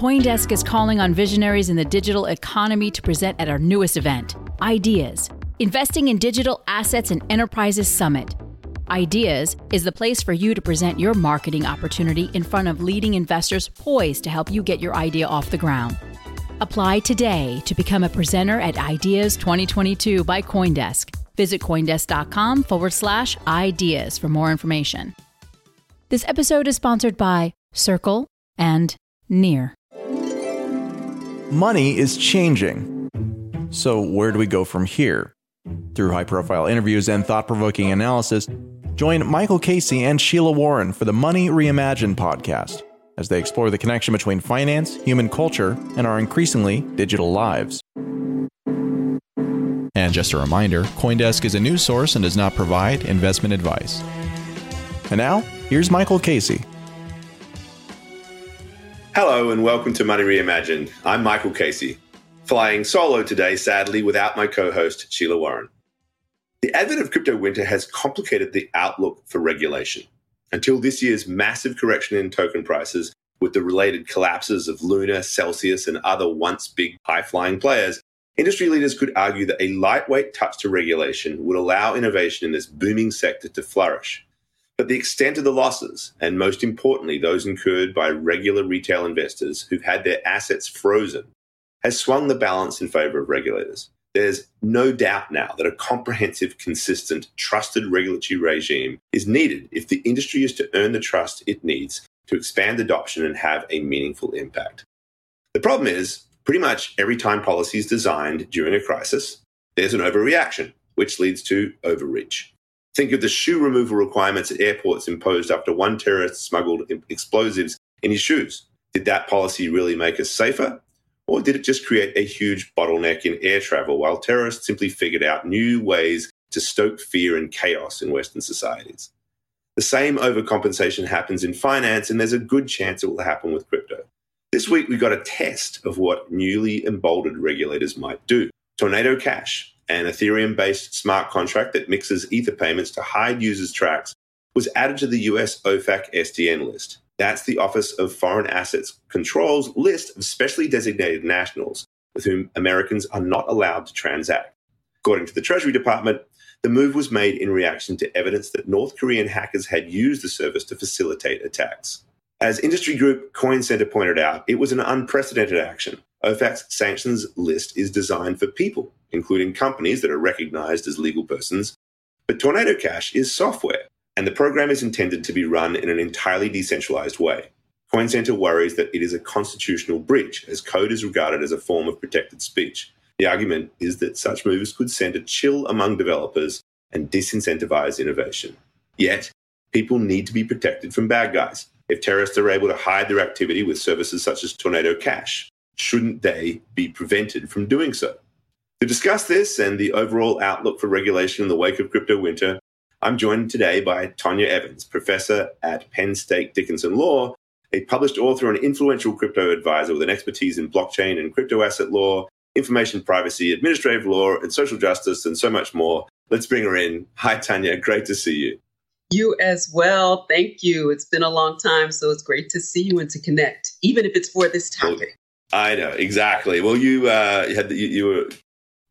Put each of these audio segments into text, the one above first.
Coindesk is calling on visionaries in the digital economy to present at our newest event, Ideas Investing in Digital Assets and Enterprises Summit. Ideas is the place for you to present your marketing opportunity in front of leading investors poised to help you get your idea off the ground. Apply today to become a presenter at Ideas 2022 by Coindesk. Visit Coindesk.com forward slash ideas for more information. This episode is sponsored by Circle and Near. Money is changing. So, where do we go from here? Through high profile interviews and thought provoking analysis, join Michael Casey and Sheila Warren for the Money Reimagined podcast as they explore the connection between finance, human culture, and our increasingly digital lives. And just a reminder Coindesk is a news source and does not provide investment advice. And now, here's Michael Casey. Hello, and welcome to Money Reimagined. I'm Michael Casey, flying solo today, sadly, without my co host, Sheila Warren. The advent of crypto winter has complicated the outlook for regulation. Until this year's massive correction in token prices, with the related collapses of Luna, Celsius, and other once big high flying players, industry leaders could argue that a lightweight touch to regulation would allow innovation in this booming sector to flourish. But the extent of the losses, and most importantly, those incurred by regular retail investors who've had their assets frozen, has swung the balance in favor of regulators. There's no doubt now that a comprehensive, consistent, trusted regulatory regime is needed if the industry is to earn the trust it needs to expand adoption and have a meaningful impact. The problem is, pretty much every time policy is designed during a crisis, there's an overreaction, which leads to overreach. Think of the shoe removal requirements at airports imposed after one terrorist smuggled explosives in his shoes. Did that policy really make us safer? Or did it just create a huge bottleneck in air travel while terrorists simply figured out new ways to stoke fear and chaos in Western societies? The same overcompensation happens in finance, and there's a good chance it will happen with crypto. This week, we got a test of what newly emboldened regulators might do. Tornado Cash, an Ethereum based smart contract that mixes Ether payments to hide users' tracks, was added to the US OFAC SDN list. That's the Office of Foreign Assets Control's list of specially designated nationals with whom Americans are not allowed to transact. According to the Treasury Department, the move was made in reaction to evidence that North Korean hackers had used the service to facilitate attacks. As industry group Coin Center pointed out, it was an unprecedented action. OFAC's sanctions list is designed for people, including companies that are recognized as legal persons. But Tornado Cash is software, and the program is intended to be run in an entirely decentralized way. Coin Center worries that it is a constitutional breach, as code is regarded as a form of protected speech. The argument is that such moves could send a chill among developers and disincentivize innovation. Yet, people need to be protected from bad guys. If terrorists are able to hide their activity with services such as Tornado Cash, shouldn't they be prevented from doing so? To discuss this and the overall outlook for regulation in the wake of crypto winter, I'm joined today by Tonya Evans, professor at Penn State Dickinson Law, a published author and influential crypto advisor with an expertise in blockchain and crypto asset law, information privacy, administrative law, and social justice, and so much more. Let's bring her in. Hi, Tonya. Great to see you. You as well. Thank you. It's been a long time, so it's great to see you and to connect, even if it's for this topic. I know exactly. Well, you uh, you had the, you, you were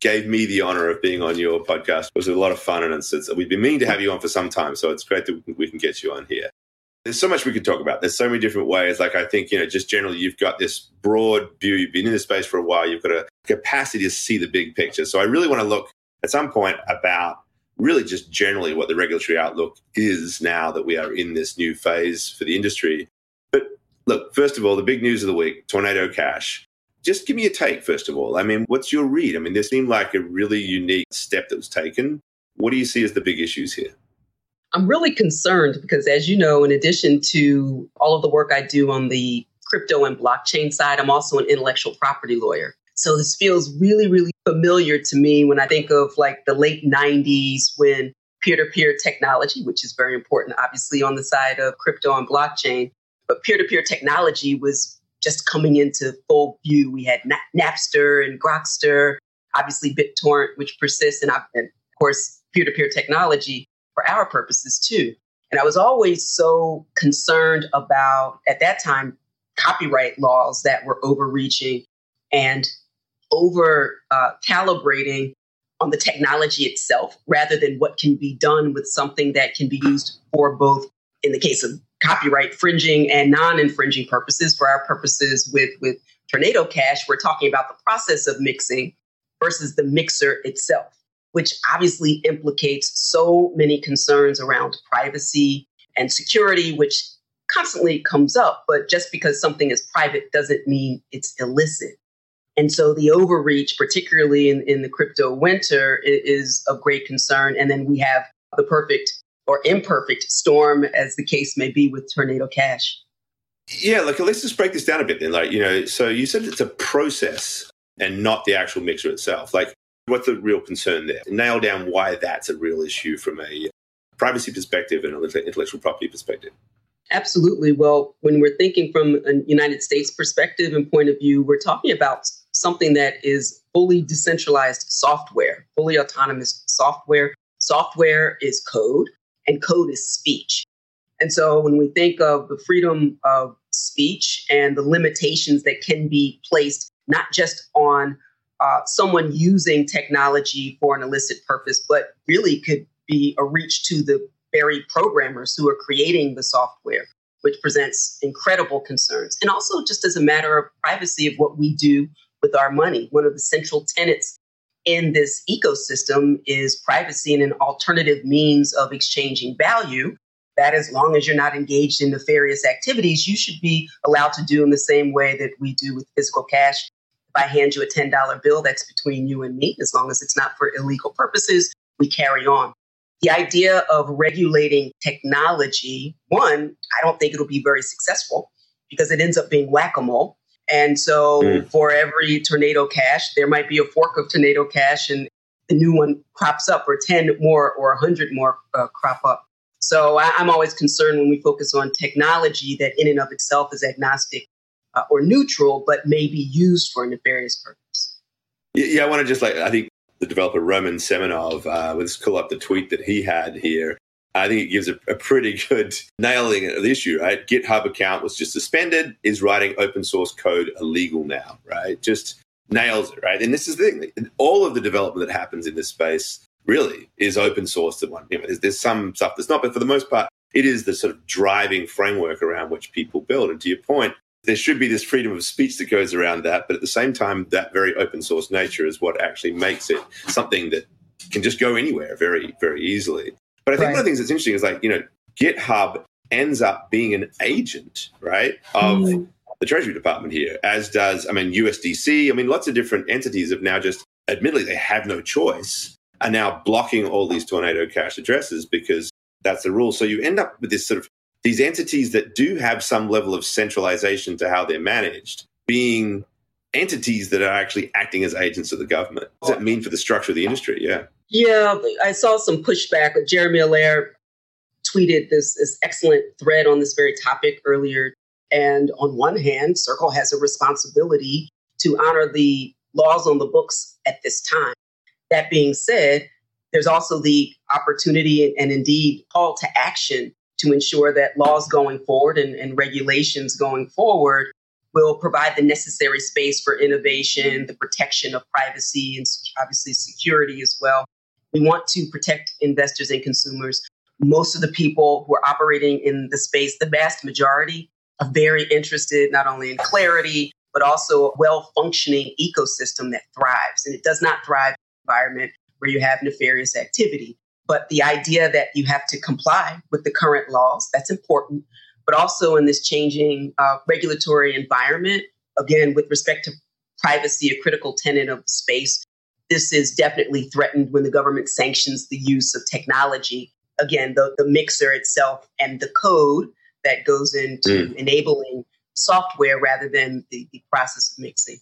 gave me the honor of being on your podcast. It was a lot of fun, and it's, it's, we've been meaning to have you on for some time. So it's great that we can get you on here. There's so much we could talk about. There's so many different ways. Like I think you know, just generally, you've got this broad view. You've been in this space for a while. You've got a capacity to see the big picture. So I really want to look at some point about really just generally what the regulatory outlook is now that we are in this new phase for the industry. But look, first of all, the big news of the week: Tornado Cash just give me a take, first of all. I mean, what's your read? I mean, this seemed like a really unique step that was taken. What do you see as the big issues here? I'm really concerned because, as you know, in addition to all of the work I do on the crypto and blockchain side, I'm also an intellectual property lawyer. So this feels really, really familiar to me when I think of like the late 90s when peer to peer technology, which is very important, obviously, on the side of crypto and blockchain, but peer to peer technology was just coming into full view. We had Napster and Grokster, obviously BitTorrent, which persists, and, and of course, peer to peer technology for our purposes too. And I was always so concerned about, at that time, copyright laws that were overreaching and over uh, calibrating on the technology itself rather than what can be done with something that can be used for both, in the case of copyright fringing and non-infringing purposes. For our purposes with, with Tornado Cash, we're talking about the process of mixing versus the mixer itself, which obviously implicates so many concerns around privacy and security, which constantly comes up. But just because something is private doesn't mean it's illicit. And so the overreach, particularly in, in the crypto winter, is of great concern. And then we have the perfect or imperfect storm, as the case may be with Tornado Cash. Yeah, like let's just break this down a bit then. Like, you know, so you said it's a process and not the actual mixer itself. Like, what's the real concern there? Nail down why that's a real issue from a privacy perspective and an intellectual property perspective. Absolutely. Well, when we're thinking from a United States perspective and point of view, we're talking about something that is fully decentralized software, fully autonomous software. Software is code, and code is speech. And so when we think of the freedom of speech and the limitations that can be placed not just on uh, someone using technology for an illicit purpose, but really could be a reach to the very programmers who are creating the software, which presents incredible concerns. And also, just as a matter of privacy of what we do with our money. One of the central tenets in this ecosystem is privacy and an alternative means of exchanging value. That, as long as you're not engaged in nefarious activities, you should be allowed to do in the same way that we do with physical cash. If I hand you a $10 bill, that's between you and me. As long as it's not for illegal purposes, we carry on. The idea of regulating technology, one, I don't think it'll be very successful because it ends up being whack a mole and so mm. for every tornado cash, there might be a fork of tornado cash and the new one crops up, or 10 more or 100 more uh, crop up. So I, am always concerned when we focus on technology that in and of itself is agnostic uh, or neutral, but may be used for a nefarious purpose. Yeah, I want to just like, I think the developer Roman Semenov, uh, let's pull up the tweet that he had here. I think it gives a, a, pretty good nailing of the issue, right? GitHub account was just suspended. Is writing open source code illegal now, right? Just nails it, right? And this is the thing: all of the development that happens in this space really is open source. That one, you know, there's, there's some stuff that's not, but for the most part, it is the sort of driving framework around which people build. And to your point, there should be this freedom of speech that goes around that, but at the same time, that very open source nature is what actually makes it something that can just go anywhere very, very easily. But I think right. one of the things that's interesting is like, you know, GitHub ends up being an agent, right, of mm. the Treasury Department here, as does, I mean, USDC. I mean, lots of different entities have now just, admittedly, they have no choice, are now blocking all these Tornado Cash addresses because that's the rule. So you end up with this sort of these entities that do have some level of centralization to how they're managed being entities that are actually acting as agents of the government. What does that mean for the structure of the industry? Yeah. Yeah, I saw some pushback. Jeremy Allaire tweeted this, this excellent thread on this very topic earlier. And on one hand, Circle has a responsibility to honor the laws on the books at this time. That being said, there's also the opportunity and indeed call to action to ensure that laws going forward and, and regulations going forward will provide the necessary space for innovation, the protection of privacy, and obviously security as well. We want to protect investors and consumers. Most of the people who are operating in the space, the vast majority, are very interested not only in clarity, but also a well functioning ecosystem that thrives. And it does not thrive in an environment where you have nefarious activity. But the idea that you have to comply with the current laws, that's important. But also in this changing uh, regulatory environment, again, with respect to privacy, a critical tenet of the space, this is definitely threatened when the government sanctions the use of technology. Again, the, the mixer itself and the code that goes into mm. enabling software rather than the, the process of mixing.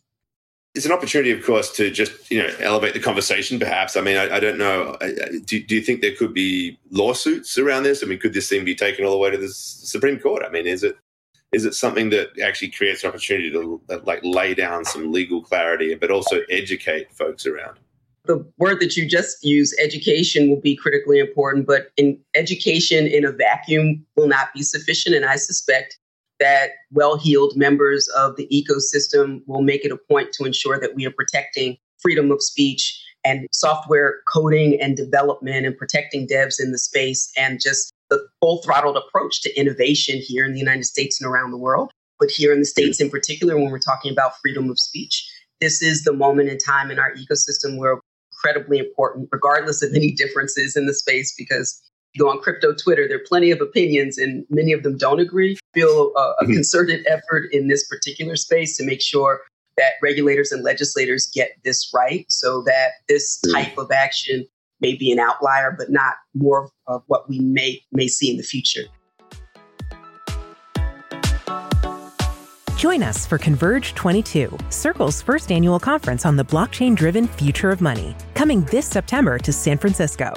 It's an opportunity, of course, to just you know elevate the conversation. Perhaps I mean I, I don't know. Do, do, you think there could be lawsuits around this? I mean, could this thing be taken all the way to the Supreme Court? I mean, is it is it something that actually creates an opportunity to uh, like lay down some legal clarity, but also educate folks around? The word that you just used, education, will be critically important, but in education in a vacuum will not be sufficient. And I suspect that well heeled members of the ecosystem will make it a point to ensure that we are protecting freedom of speech and software coding and development and protecting devs in the space and just the full throttled approach to innovation here in the United States and around the world. But here in the States in particular, when we're talking about freedom of speech, this is the moment in time in our ecosystem where incredibly important, regardless of any differences in the space, because go on crypto Twitter, there are plenty of opinions and many of them don't agree. Feel a, a mm-hmm. concerted effort in this particular space to make sure that regulators and legislators get this right so that this mm. type of action may be an outlier, but not more of what we may, may see in the future. Join us for Converge 22, Circle's first annual conference on the blockchain driven future of money, coming this September to San Francisco.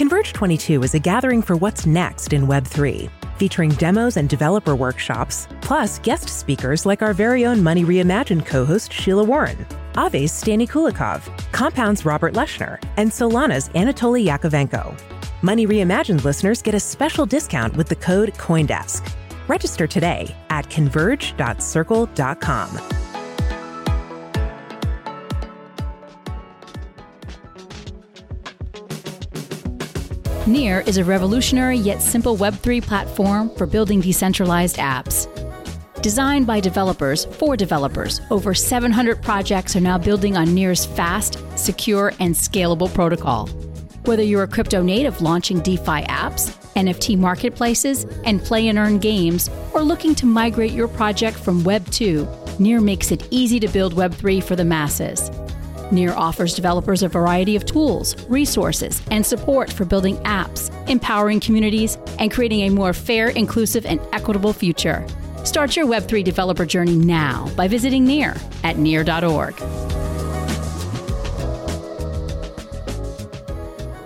Converge 22 is a gathering for what's next in Web3, featuring demos and developer workshops, plus guest speakers like our very own Money Reimagined co host Sheila Warren, Aave's Stani Kulechov, Compound's Robert Leshner, and Solana's Anatoly Yakovenko. Money Reimagined listeners get a special discount with the code COINDESK. Register today at converge.circle.com. Near is a revolutionary yet simple Web3 platform for building decentralized apps. Designed by developers for developers, over 700 projects are now building on Near's fast, secure, and scalable protocol. Whether you're a crypto native launching DeFi apps, NFT marketplaces, and play and earn games, or looking to migrate your project from Web 2, Near makes it easy to build Web 3 for the masses. Near offers developers a variety of tools, resources, and support for building apps, empowering communities, and creating a more fair, inclusive, and equitable future. Start your Web3 developer journey now by visiting Near at near.org.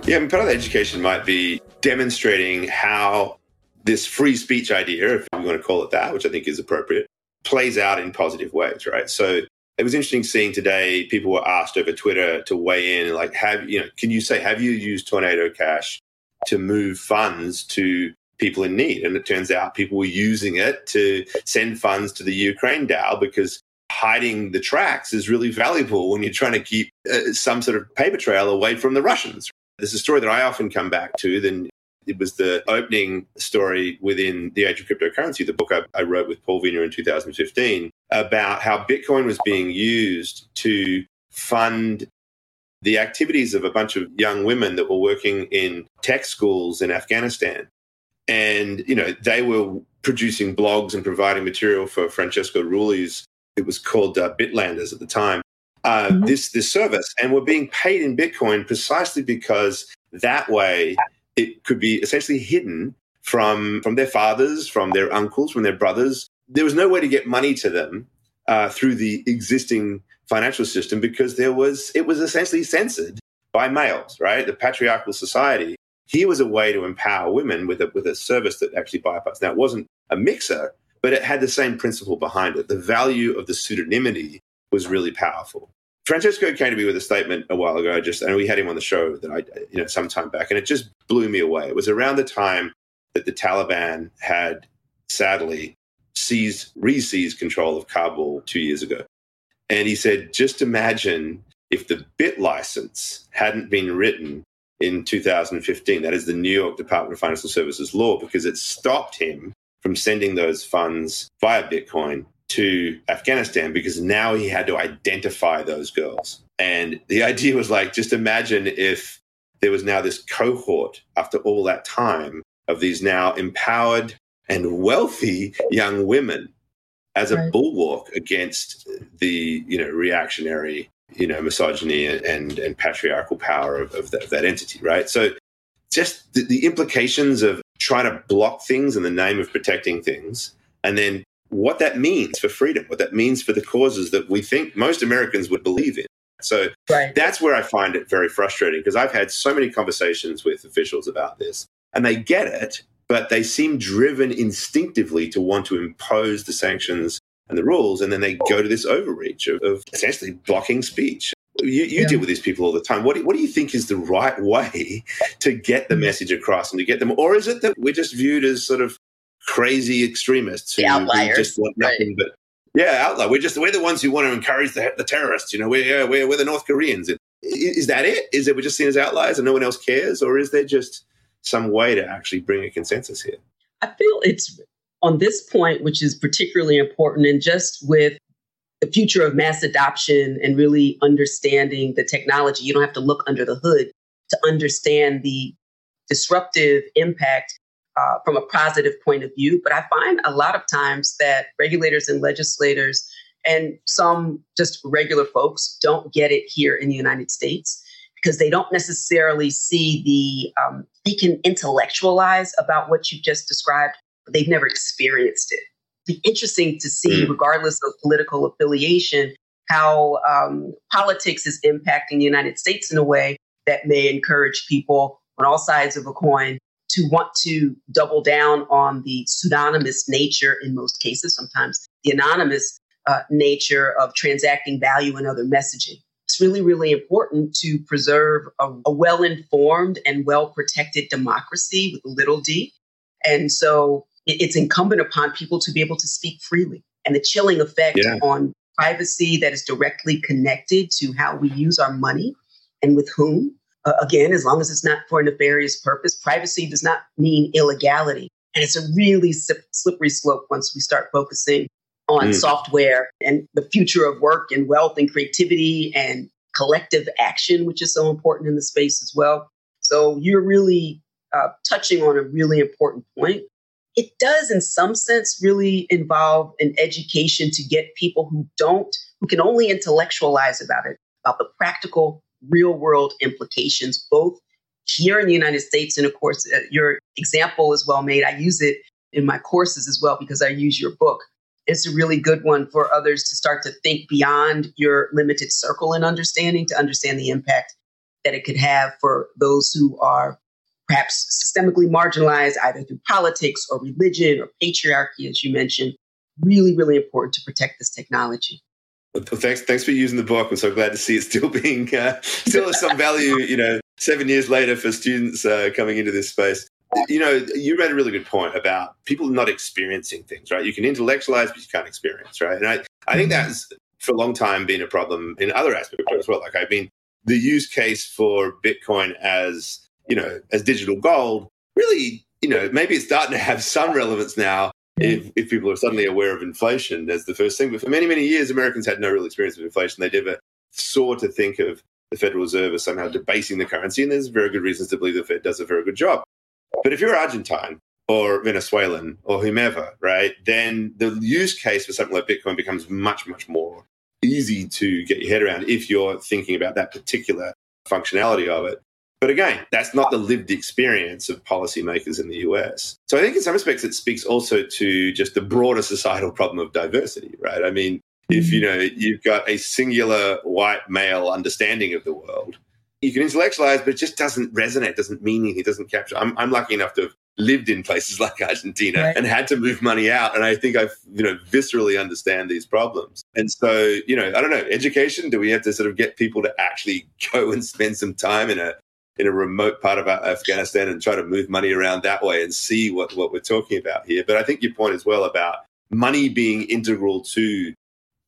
Yeah, I mean, part of the education might be demonstrating how this free speech idea, if we want to call it that, which I think is appropriate, plays out in positive ways, right? So it was interesting seeing today people were asked over Twitter to weigh in, like, have you know, can you say, have you used Tornado Cash to move funds to people in need? And it turns out people were using it to send funds to the Ukraine DAO because hiding the tracks is really valuable when you're trying to keep uh, some sort of paper trail away from the Russians. There's a story that I often come back to. Then it was the opening story within The Age of Cryptocurrency, the book I, I wrote with Paul Vigna in 2015, about how Bitcoin was being used to fund the activities of a bunch of young women that were working in tech schools in Afghanistan. And, you know, they were producing blogs and providing material for Francesco Rulli's, it was called uh, Bitlanders at the time, uh, mm-hmm. this this service, and we're being paid in Bitcoin precisely because that way it could be essentially hidden from from their fathers, from their uncles, from their brothers. There was no way to get money to them uh, through the existing financial system because there was it was essentially censored by males, right? The patriarchal society. Here was a way to empower women with a with a service that actually bypassed. Now it wasn't a mixer, but it had the same principle behind it. The value of the pseudonymity was really powerful. Francesco came to me with a statement a while ago, just and we had him on the show that I, you know, some time back, and it just blew me away. It was around the time that the Taliban had sadly seized, re-seized control of Kabul two years ago. And he said, just imagine if the BitLicense hadn't been written in 2015. That is the New York Department of Financial Services law, because it stopped him from sending those funds via Bitcoin to Afghanistan because now he had to identify those girls. And the idea was like, just imagine if there was now this cohort after all that time of these now empowered and wealthy young women as a right. bulwark against the you know reactionary you know misogyny and and, patriarchal power of, of, that, of, that, entity right so just the, the implications of trying to block things in the name of protecting things and then what that means for freedom, what that means for the causes that we think most Americans would believe in. So right. that's where I find it very frustrating because I've had so many conversations with officials about this and they get it, but they seem driven instinctively to want to impose the sanctions and the rules. And then they go to this overreach of, of essentially blocking speech. You, you yeah. deal with these people all the time. What do, what do you think is the right way to get the mm. message across and to get them? Or is it that we're just viewed as sort of crazy extremists who, who just want nothing right. but yeah, outlier. We're just we're the ones who want to encourage the, the terrorists. You know, we're, we're we're the North Koreans. Is that it? Is it we're just seen as outliers and no one else cares, or is there just some way to actually bring a consensus here? I feel it's on this point, which is particularly important, and just with the future of mass adoption and really understanding the technology. You don't have to look under the hood to understand the disruptive impact uh, from a positive point of view. But I find a lot of times that regulators and legislators and some just regular folks don't get it here in the United States because they don't necessarily see the, um, we can intellectualize about what you just described, but they've never experienced it. It'd be interesting to see, mm. regardless of political affiliation, how um, politics is impacting the United States in a way that may encourage people on all sides of a coin to want to double down on the pseudonymous nature in most cases, sometimes the anonymous uh, nature of transacting value and other messaging. It's really, really important to preserve a, a well informed and well protected democracy with little d. And so it, it's incumbent upon people to be able to speak freely. And the chilling effect yeah. on privacy that is directly connected to how we use our money and with whom uh, again, as long as it's not for a nefarious purpose, privacy does not mean illegality. And it's a really slippery slope once we start focusing on mm. software and the future of work and wealth and creativity and collective action, which is so important in the space as well. So you're really uh, touching on a really important point. It does, in some sense, really involve an education to get people who don't, who can only intellectualize about it, about the practical real world implications, both here in the United States. And of course, uh, your example is well made. I use it in my courses as well because I use your book. It's a really good one for others to start to think beyond your limited circle and understanding to understand the impact that it could have for those who are perhaps systemically marginalized either through politics or religion or patriarchy, as you mentioned. Really, really important to protect this technology. Thanks, thanks for using the book. I'm so glad to see it still being uh, still has some value. You know, seven years later for students uh, coming into this space. You know, you made a really good point about people not experiencing things. Right? You can intellectualize, but you can't experience. Right? And I, I think mm-hmm. that's for a long time been a problem in other aspects as well. Like I mean, the use case for Bitcoin as you know as digital gold really, you know, maybe it's starting to have some relevance now if, if people are suddenly aware of inflation as the first thing. But for many, many years, Americans had no real experience with inflation. They never saw to think of the Federal Reserve as somehow debasing the currency. And there's very good reasons to believe the Fed does a very good job. But if you're Argentine or Venezuelan or whomever, right, then the use case for something like Bitcoin becomes much, much more easy to get your head around if you're thinking about that particular functionality of it. But again, that's not the lived experience of policymakers in the US. So I think in some respects it speaks also to just the broader societal problem of diversity, right? I mean, if you mm-hmm. know you've got a singular white male understanding of the world, you can intellectualize, but it just doesn't resonate, doesn't mean anything, doesn't capture. I'm, I'm lucky enough to have lived in places like Argentina right. and had to move money out. And I think I've you know, viscerally understand these problems. And so, you know, I don't know, education, do we have to sort of get people to actually go and spend some time in a in a remote part of uh, Afghanistan and try to move money around that way and see what, what we're talking about here. But I think your point as well about money being integral to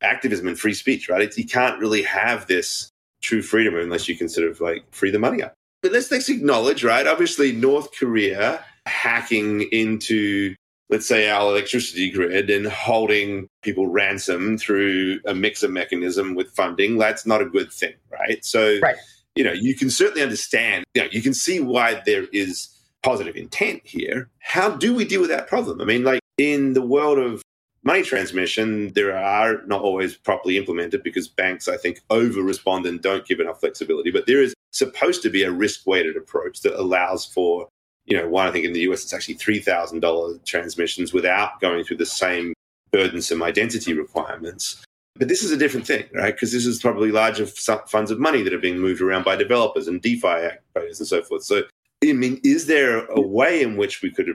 activism and free speech, right? It's, you can't really have this true freedom unless you can sort of like free the money up. But let's, let's acknowledge, right? Obviously, North Korea hacking into, let's say, our electricity grid and holding people ransom through a mixer mechanism with funding, that's not a good thing, right? So, right you know, you can certainly understand, you know, you can see why there is positive intent here. How do we deal with that problem? I mean, like in the world of money transmission, there are not always properly implemented because banks, I think, over respond and don't give enough flexibility. But there is supposed to be a risk weighted approach that allows for, you know, one, I think in the US, it's actually $3,000 transmissions without going through the same burdensome identity requirements. But this is a different thing, right? Because this is probably larger funds of money that are being moved around by developers and DeFi actors and so forth. So, I mean, is there a way in which we could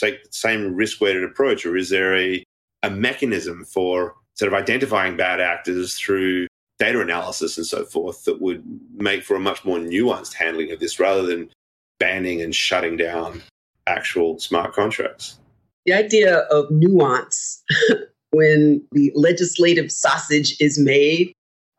take the same risk weighted approach, or is there a, a mechanism for sort of identifying bad actors through data analysis and so forth that would make for a much more nuanced handling of this rather than banning and shutting down actual smart contracts? The idea of nuance when the legislative sausage is made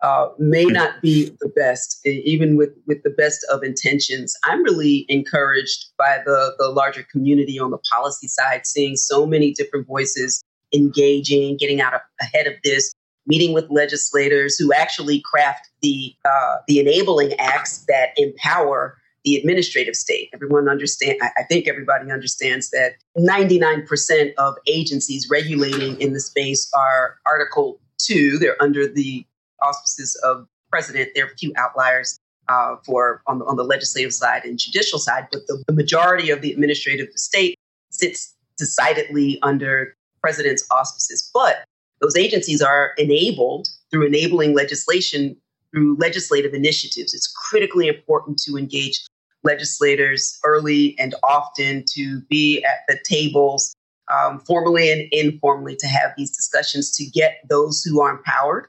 uh, may hmm. not be the best, even with, with the best of intentions. I'm really encouraged by the, the larger community on the policy side, seeing so many different voices engaging, getting out of, ahead of this, meeting with legislators who actually craft the uh, the enabling acts that empower the administrative state. Everyone understand. I think everybody understands that 99% of agencies regulating in the space are Article Two. They're under the auspices of president. There are a few outliers uh, for on the, on the legislative side and judicial side, but the, the majority of the administrative state sits decidedly under president's auspices. But those agencies are enabled through enabling legislation through legislative initiatives. It's critically important to engage legislators early and often to be at the tables um, formally and informally to have these discussions to get those who are empowered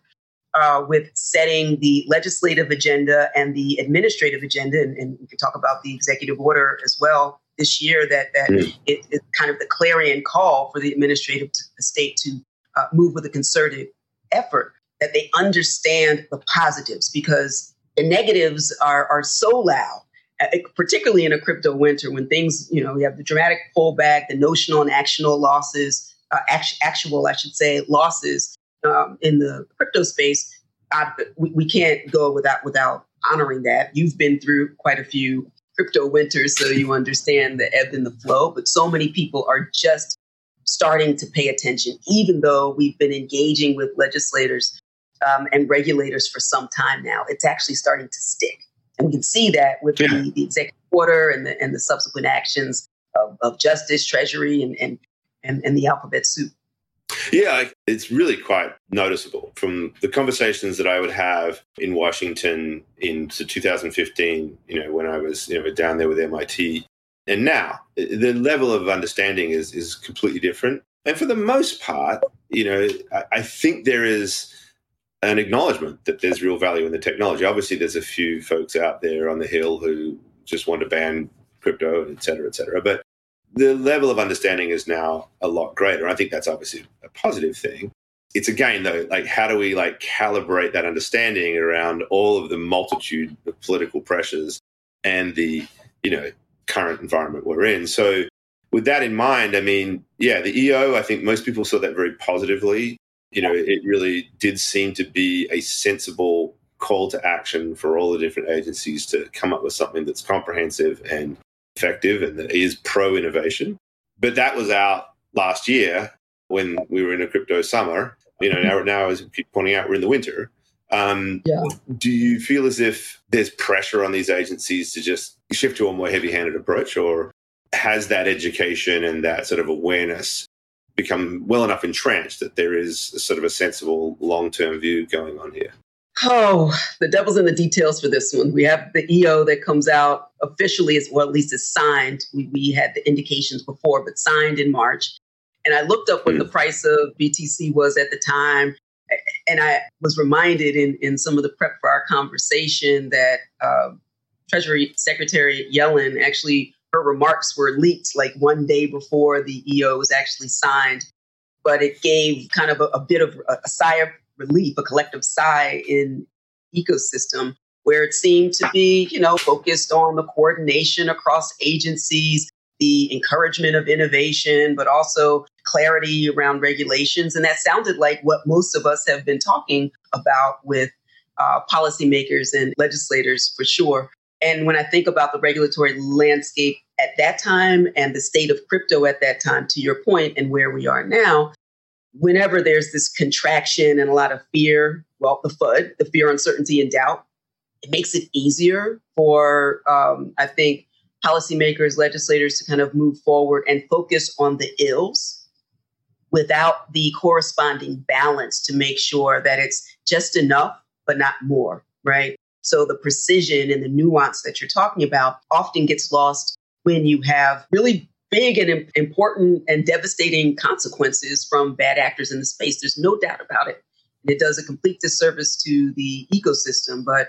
uh, with setting the legislative agenda and the administrative agenda, and, and, we can talk about the executive order as well this year. That that mm. it, it's kind of the clarion call for the administrative state to uh, move with a concerted effort. That they understand the positives because the negatives are are so loud. Uh, particularly in a crypto winter, when things, you know, we have the dramatic pullback, the notional and actional losses, uh, actual, I should say, losses um, in the crypto space, I, we, we can't go without without honoring that. You've been through quite a few crypto winters, so you understand the ebb and the flow. But so many people are just starting to pay attention, even though we've been engaging with legislators um, and regulators for some time now. It's actually starting to stick, and we can see that with yeah. the, the, executive order and the and the subsequent actions of, of Justice, Treasury, and and and, and the alphabet soup. Yeah, it's really quite noticeable from the conversations that I would have in Washington in 2015, you know, when I was, you know, down there with MIT. And now eh, the level of understanding is, is completely different. And for the most part, you know, I, I think there is an acknowledgement that there's real value in the technology. Obviously, there's a few folks out there on the Hill who just want to ban crypto, et cetera, et cetera. But the level of understanding is now a lot greater. I think that's obviously a positive thing. It's again though, like how do we like calibrate that understanding around all of the multitude of political pressures and the you know current environment we're in. So with that in mind, I mean, yeah, the EO, I think most people saw that very positively. You know, it really did seem to be a sensible call to action for all the different agencies to come up with something that's comprehensive and effective and that is pro innovation. But that was out last year when we were in a crypto summer. You know, now, now as keep pointing out, we're in the winter. Um, yeah. Do you feel as if there's pressure on these agencies to just shift to a more heavy handed approach, or has that education and that sort of awareness become well enough entrenched that there is sort of a sensible long term view going on here? Oh, the devil's in the details for this one. We have the EO that comes out officially, as well, at least is signed. We, we had the indications before, but signed in March. And I looked up what mm. the price of BTC was at the time. And I was reminded in, in some of the prep for our conversation that uh, Treasury Secretary Yellen actually, her remarks were leaked like one day before the EO was actually signed. But it gave kind of a, a bit of a, a sigh of relief, a collective sigh in ecosystem where it seemed to be, you know, focused on the coordination across agencies, the encouragement of innovation, but also clarity around regulations. And that sounded like what most of us have been talking about with uh, policymakers and legislators for sure. And when I think about the regulatory landscape at that time and the state of crypto at that time, to your point, and where we are now, whenever there's this contraction and a lot of fear, well, the FUD, the fear, uncertainty, and doubt, it makes it easier for, um, I think, policymakers, legislators to kind of move forward and focus on the ills without the corresponding balance to make sure that it's just enough, but not more, right? So the precision and the nuance that you're talking about often gets lost when you have really big and important and devastating consequences from bad actors in the space. There's no doubt about it. And it does a complete disservice to the ecosystem. But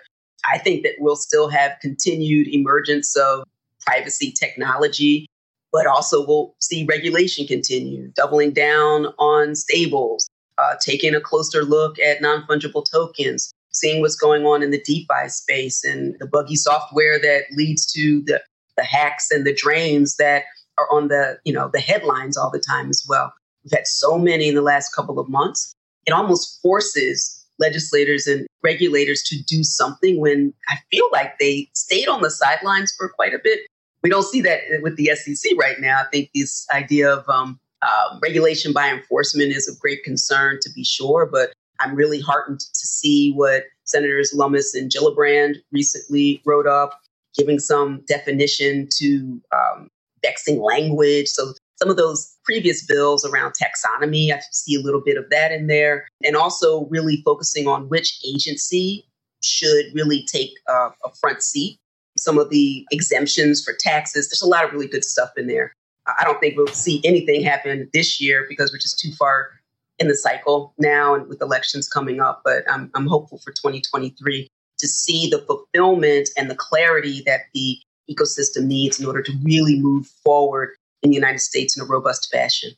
I think that we'll still have continued emergence of privacy technology but also we'll see regulation continue, doubling down on stables, uh, taking a closer look at non fungible tokens, seeing what's going on in the DeFi space and the buggy software that leads to the, the hacks and the drains that are on the you know the headlines all the time as well. We've had so many in the last couple of months. It almost forces legislators and regulators to do something when I feel like they stayed on the sidelines for quite a bit. We don't see that with the SEC right now. I think this idea of um, uh, regulation by enforcement is of great concern to be sure, but I'm really heartened to see what Senators Lummis and Gillibrand recently wrote up, giving some definition to um, vexing language. So some of those previous bills around taxonomy, I see a little bit of that in there. And also really focusing on which agency should really take uh, a front seat. Some of the exemptions for taxes, there's a lot of really good stuff in there. I don't think we'll see anything happen this year because we're just too far in the cycle now and with elections coming up. But I'm, I'm hopeful for 2023 to see the fulfillment and the clarity that the ecosystem needs in order to really move forward in the United States in a robust fashion.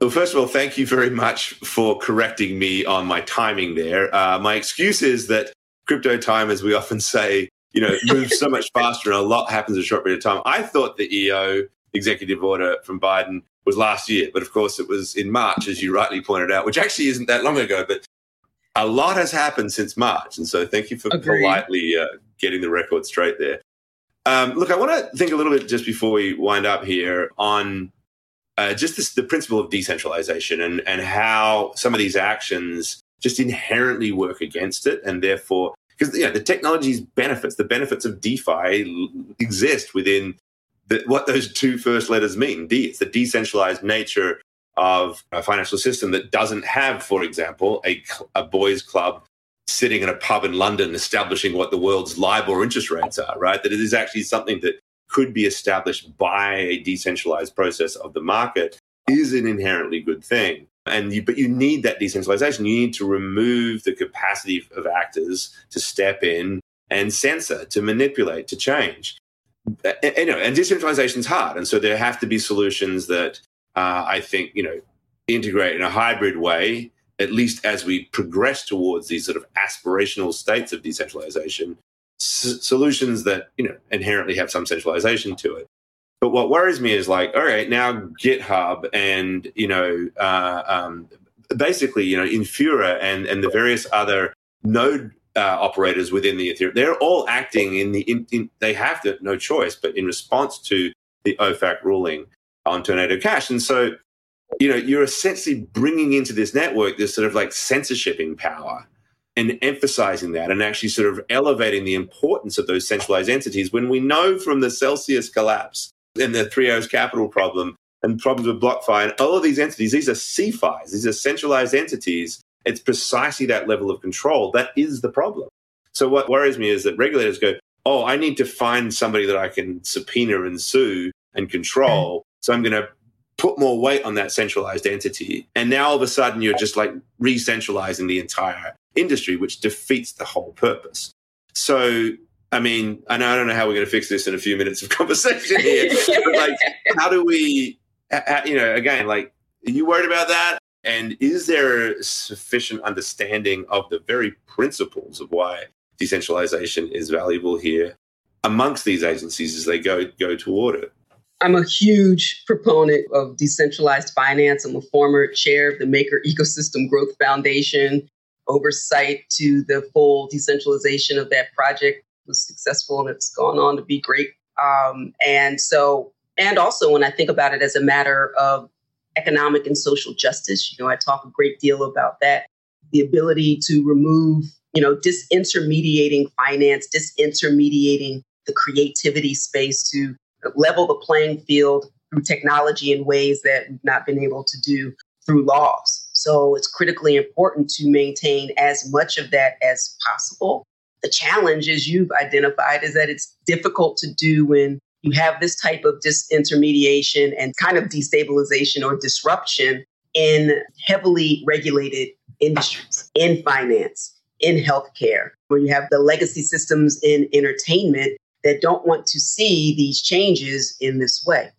Well, first of all, thank you very much for correcting me on my timing there. Uh, my excuse is that crypto time, as we often say, you know, moves so much faster and a lot happens in a short period of time. I thought the EO executive order from Biden was last year, but of course it was in March, as you rightly pointed out, which actually isn't that long ago, but a lot has happened since March. And so thank you for Agreed. politely uh, getting the record straight there. Um, look, I want to think a little bit just before we wind up here on uh, just this, the principle of decentralization and, and how some of these actions just inherently work against it. And therefore, because you know, the technology's benefits, the benefits of DeFi exist within the, what those two first letters mean. D, it's the decentralized nature of a financial system that doesn't have, for example, a, a boys' club sitting in a pub in London establishing what the world's LIBOR interest rates are, right? That it is actually something that could be established by a decentralized process of the market is an inherently good thing. And you, but you need that decentralization. You need to remove the capacity of actors to step in and censor, to manipulate, to change. And, you know, and decentralization is hard, and so there have to be solutions that uh, I think you know integrate in a hybrid way at least as we progress towards these sort of aspirational states of decentralization, s- solutions that you know inherently have some centralization to it. But what worries me is like, all right, now GitHub and you know, uh, um, basically, you know, Infura and and the various other node uh, operators within the Ethereum, they're all acting in the in, in, they have to no choice, but in response to the OFAC ruling on Tornado Cash, and so you know, you're essentially bringing into this network this sort of like censorshiping power and emphasizing that and actually sort of elevating the importance of those centralized entities when we know from the Celsius collapse and the Three Arrows Capital problem and problems with BlockFi and all of these entities, these are CeFIs, these are centralized entities. It's precisely that level of control that is the problem. So what worries me is that regulators go, oh, I need to find somebody that I can subpoena and sue and control. Mm. So I'm going to put more weight on that centralized entity. And now all of a sudden you're just like re centralizing the entire industry, which defeats the whole purpose. So, I mean, I know I don't know how we're going to fix this in a few minutes of conversation here, but like, how do we, how, you know, again, like, are you worried about that? And is there sufficient understanding of the very principles of why decentralization is valuable here amongst these agencies as they go go toward it? I'm a huge proponent of decentralized finance. I'm a former chair of the Maker Ecosystem Growth Foundation. Oversight to the full decentralization of that project was successful and it's gone on to be great. Um, and so, and also when I think about it as a matter of economic and social justice, you know, I talk a great deal about that. The ability to remove, you know, disintermediating finance, disintermediating the creativity space to level the playing field through technology in ways that we've not been able to do through laws. So it's critically important to maintain as much of that as possible. The challenge, as you've identified, is that it's difficult to do when you have this type of disintermediation and kind of destabilization or disruption in heavily regulated industries, in finance, in healthcare, where you have the legacy systems in entertainment that don't want to see these changes in this way.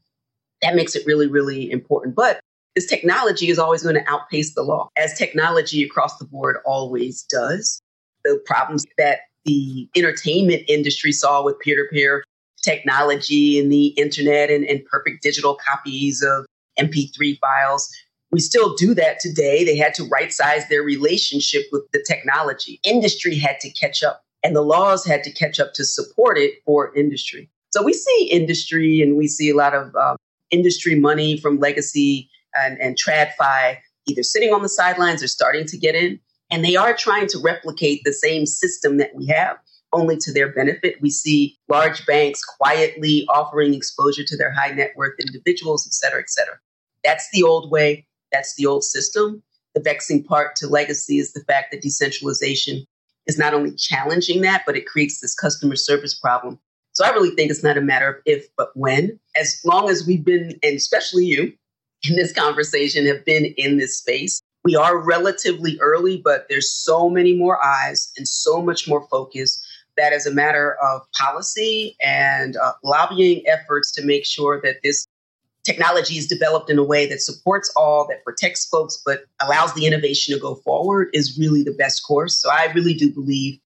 That makes it really, really important. But this technology is always going to outpace the law, as technology across the board always does. The problems that the entertainment industry saw with peer to peer technology and the internet and, and perfect digital copies of MP3 files. We still do that today. They had to right size their relationship with the technology. Industry had to catch up, and the laws had to catch up to support it for industry. So we see industry and we see a lot of um, industry money from legacy and, and TradFi either sitting on the sidelines or starting to get in. And they are trying to replicate the same system that we have, only to their benefit. We see large banks quietly offering exposure to their high net worth individuals, et cetera, et cetera. That's the old way. That's the old system. The vexing part to legacy is the fact that decentralization is not only challenging that, but it creates this customer service problem. So I really think it's not a matter of if, but when. As long as we've been, and especially you in this conversation, have been in this space, we are relatively early, but there's so many more eyes and so much more focus that as a matter of policy and uh, lobbying efforts to make sure that this technology is developed in a way that supports all, that protects folks, but allows the innovation to go forward is really the best course. So I really do believe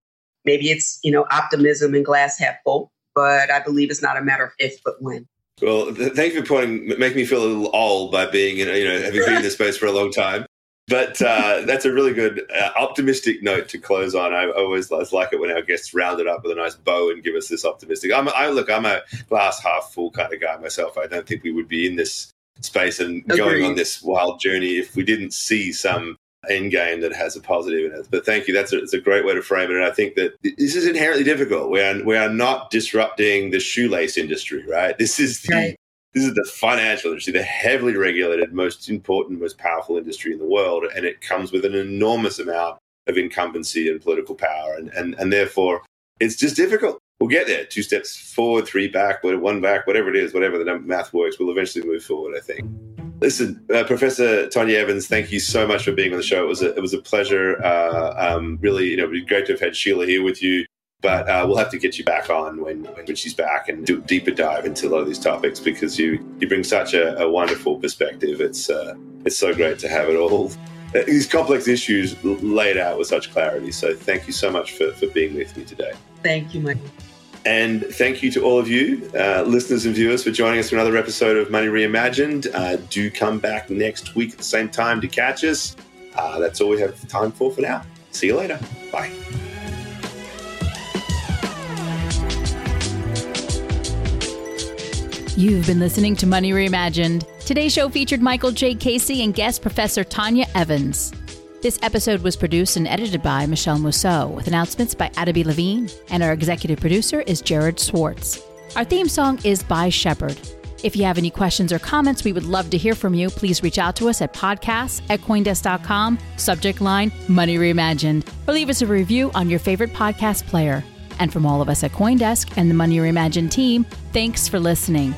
maybe it's, you know, optimism and glass half full, but I believe it's not a matter of if, but when. Well, th- thank you for pointing, making me feel a little old by being, you know having been in this space for a long time. But uh, that's a really good, uh, optimistic note to close on. I always like it when our guests round it up with a nice bow and give us this optimistic. I'm, I look, I'm a glass half full kind of guy myself. I don't think we would be in this space and Agreed. going on this wild journey if we didn't see some end game that has a positive in it. But thank you. That's a, it's a great way to frame it. And I think that this is inherently difficult. We are, we are not disrupting the shoelace industry, right? This is the right. This is the financial industry, the heavily regulated, most important, most powerful industry in the world, and it comes with an enormous amount of incumbency and political power, and and and therefore it's just difficult. We'll get there. Two steps forward, three back, one back, whatever it is, whatever the math works, we'll eventually move forward. I think. Listen, uh, Professor Tonya Evans, thank you so much for being on the show. It was a, it was a pleasure. Uh, um, really, you know, it'd be great to have had Sheila here with you. But uh, we'll have to get you back on when, when she's back and do a deeper dive into a lot of these topics because you, you bring such a, a wonderful perspective. It's, uh, it's so great to have it all, these complex issues laid out with such clarity. So thank you so much for, for being with me today. Thank you, Michael. And thank you to all of you, uh, listeners and viewers, for joining us for another episode of Money Reimagined. Uh, do come back next week at the same time to catch us. Uh, that's all we have time for for now. See you later. Bye. You've been listening to Money Reimagined. Today's show featured Michael J. Casey and guest Professor Tonya Evans. This episode was produced and edited by Michelle Mousseau, with announcements by Adam B. Levine, and our executive producer is Jared Schwartz. Our theme song is by Shepard. If you have any questions or comments, we would love to hear from you. Please reach out to us at podcasts at Coindesk.com, subject line Money Reimagined, or leave us a review on your favorite podcast player. And from all of us at Coindesk and the Money Reimagined team, thanks for listening.